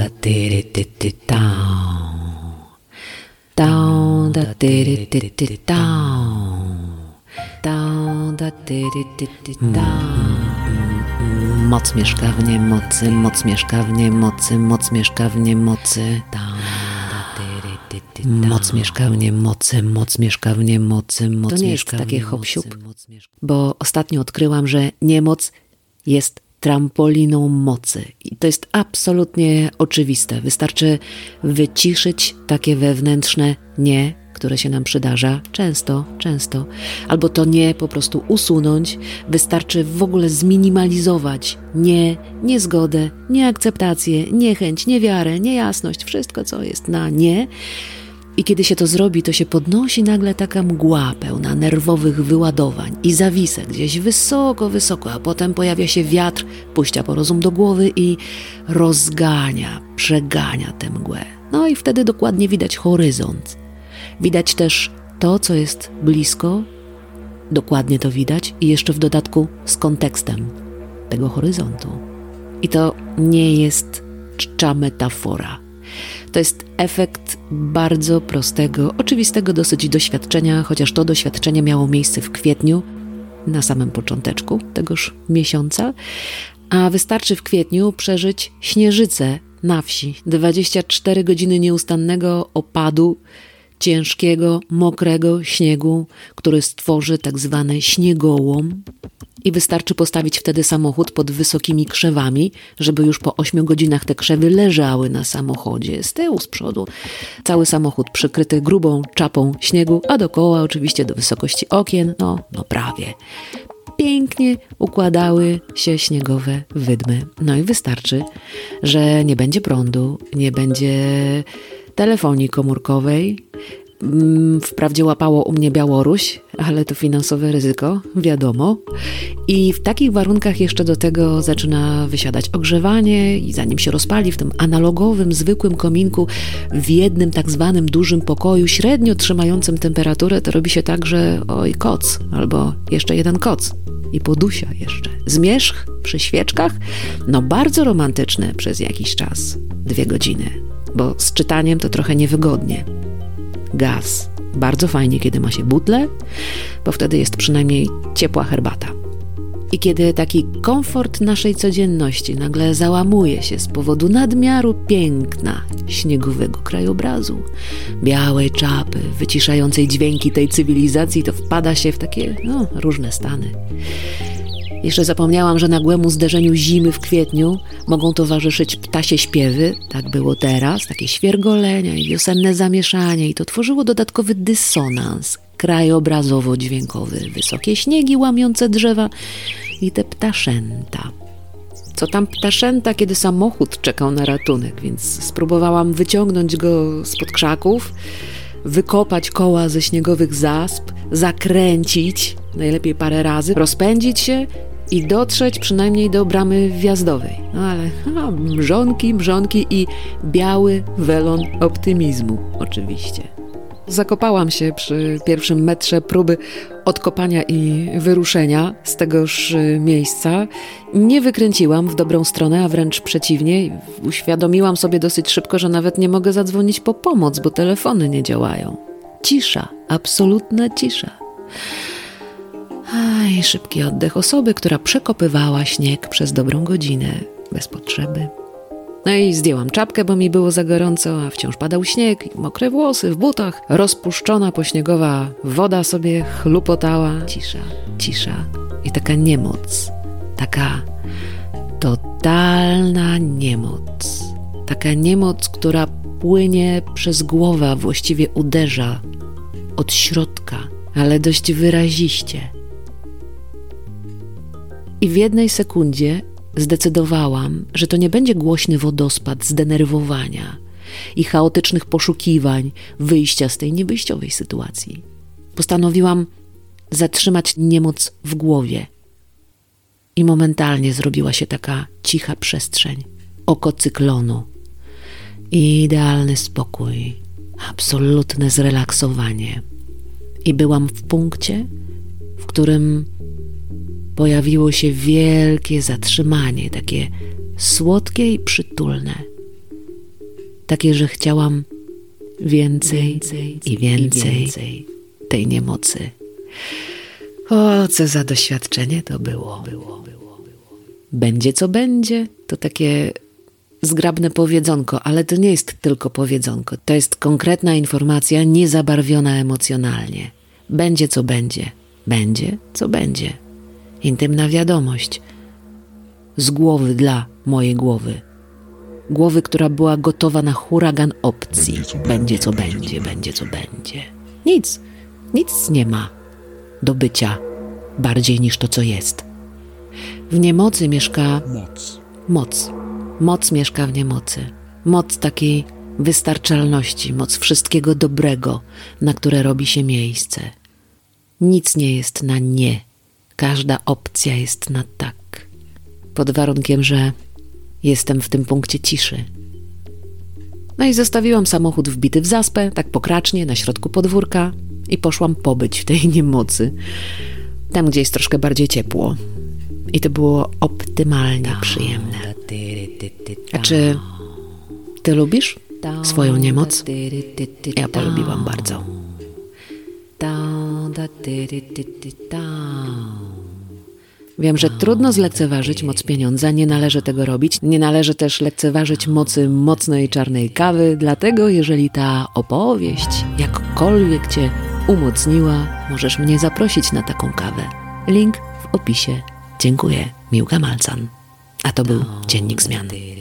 da tiri ti ti down. Down da tiri ti ti down. Down da tiri ti ti down. Moc mieszka w niemocy, moc mieszka w niemocy, moc mieszka w niemocy. Moc mieszka w niemocy, moc mieszka w niemocy, moc To nie jest takie mieszka- bo ostatnio odkryłam, że niemoc jest trampoliną mocy. I to jest absolutnie oczywiste. Wystarczy wyciszyć takie wewnętrzne nie, które się nam przydarza często, często, albo to nie po prostu usunąć. Wystarczy w ogóle zminimalizować nie, niezgodę, nieakceptację, niechęć, niewiarę, niejasność, wszystko co jest na nie. I kiedy się to zrobi, to się podnosi nagle taka mgła pełna nerwowych wyładowań i zawisek gdzieś wysoko, wysoko, a potem pojawia się wiatr, puścia po rozum do głowy i rozgania, przegania tę mgłę. No i wtedy dokładnie widać horyzont. Widać też to, co jest blisko, dokładnie to widać i jeszcze w dodatku z kontekstem tego horyzontu. I to nie jest czcza metafora. To jest efekt bardzo prostego, oczywistego dosyć doświadczenia, chociaż to doświadczenie miało miejsce w kwietniu, na samym począteczku tegoż miesiąca, a wystarczy w kwietniu przeżyć śnieżycę na wsi, 24 godziny nieustannego opadu, ciężkiego, mokrego śniegu, który stworzy tak zwany śniegołom. I wystarczy postawić wtedy samochód pod wysokimi krzewami, żeby już po 8 godzinach te krzewy leżały na samochodzie, z tyłu, z przodu. Cały samochód przykryty grubą czapą śniegu, a dookoła oczywiście do wysokości okien, no, no prawie. Pięknie układały się śniegowe wydmy. No i wystarczy, że nie będzie prądu, nie będzie telefonii komórkowej. Mm, Wprawdzie łapało u mnie Białoruś, ale to finansowe ryzyko, wiadomo. I w takich warunkach jeszcze do tego zaczyna wysiadać ogrzewanie i zanim się rozpali w tym analogowym, zwykłym kominku w jednym tak zwanym dużym pokoju, średnio trzymającym temperaturę, to robi się tak, że oj koc, albo jeszcze jeden koc i podusia jeszcze. Zmierzch przy świeczkach, no bardzo romantyczne przez jakiś czas, dwie godziny, bo z czytaniem to trochę niewygodnie gaz. Bardzo fajnie, kiedy ma się butle, bo wtedy jest przynajmniej ciepła herbata. I kiedy taki komfort naszej codzienności nagle załamuje się z powodu nadmiaru piękna śniegowego krajobrazu, białej czapy, wyciszającej dźwięki tej cywilizacji, to wpada się w takie no, różne stany. Jeszcze zapomniałam, że nagłemu zderzeniu zimy w kwietniu mogą towarzyszyć ptasie śpiewy. Tak było teraz, takie świergolenia i wiosenne zamieszanie, i to tworzyło dodatkowy dysonans krajobrazowo-dźwiękowy. Wysokie śniegi łamiące drzewa i te ptaszęta. Co tam ptaszęta, kiedy samochód czekał na ratunek, więc spróbowałam wyciągnąć go spod krzaków, wykopać koła ze śniegowych zasp, zakręcić, najlepiej parę razy, rozpędzić się i dotrzeć przynajmniej do bramy wjazdowej. No ale ha, mrzonki, mrzonki i biały welon optymizmu oczywiście. Zakopałam się przy pierwszym metrze próby odkopania i wyruszenia z tegoż y, miejsca. Nie wykręciłam w dobrą stronę, a wręcz przeciwnie. Uświadomiłam sobie dosyć szybko, że nawet nie mogę zadzwonić po pomoc, bo telefony nie działają. Cisza, absolutna cisza. Aj, szybki oddech osoby, która przekopywała śnieg przez dobrą godzinę, bez potrzeby. No i zdjęłam czapkę, bo mi było za gorąco, a wciąż padał śnieg, mokre włosy w butach, rozpuszczona pośniegowa woda sobie chlupotała. Cisza, cisza i taka niemoc, taka totalna niemoc. Taka niemoc, która płynie przez głowę, właściwie uderza od środka, ale dość wyraziście. I w jednej sekundzie zdecydowałam, że to nie będzie głośny wodospad zdenerwowania i chaotycznych poszukiwań wyjścia z tej niewyjściowej sytuacji. Postanowiłam zatrzymać niemoc w głowie. I momentalnie zrobiła się taka cicha przestrzeń, oko cyklonu. Idealny spokój, absolutne zrelaksowanie. I byłam w punkcie, w którym pojawiło się wielkie zatrzymanie, takie słodkie i przytulne. takie, że chciałam więcej i więcej tej niemocy. O, co za doświadczenie to było. Będzie co będzie, to takie zgrabne powiedzonko, ale to nie jest tylko powiedzonko. To jest konkretna informacja, niezabarwiona emocjonalnie. Będzie co będzie. Będzie co będzie. Intymna wiadomość. Z głowy dla mojej głowy. Głowy, która była gotowa na huragan opcji. Będzie co będzie, będzie co będzie. Nic, nic nie ma do bycia bardziej niż to, co jest. W niemocy mieszka Moc. moc. Moc mieszka w niemocy. Moc takiej wystarczalności, moc wszystkiego dobrego, na które robi się miejsce. Nic nie jest na nie. Każda opcja jest na tak. Pod warunkiem, że jestem w tym punkcie ciszy. No i zostawiłam samochód wbity w zaspę, tak pokracznie, na środku podwórka i poszłam pobyć w tej niemocy. Tam, gdzie jest troszkę bardziej ciepło. I to było optymalnie przyjemne. A czy ty lubisz swoją niemoc? Ja polubiłam bardzo. Wiem, że trudno zlekceważyć moc pieniądza, nie należy tego robić. Nie należy też lekceważyć mocy mocnej czarnej kawy, dlatego jeżeli ta opowieść jakkolwiek cię umocniła, możesz mnie zaprosić na taką kawę. Link w opisie. Dziękuję, Miłka Malcan. A to był Dziennik Zmiany.